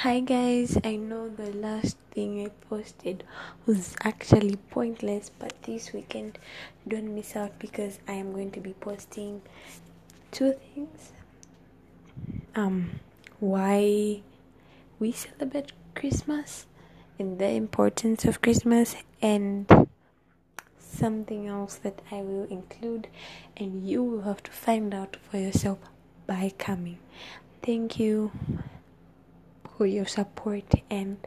Hi guys, I know the last thing I posted was actually pointless, but this weekend don't miss out because I am going to be posting two things. Um why we celebrate Christmas and the importance of Christmas and something else that I will include and you will have to find out for yourself by coming. Thank you for your support and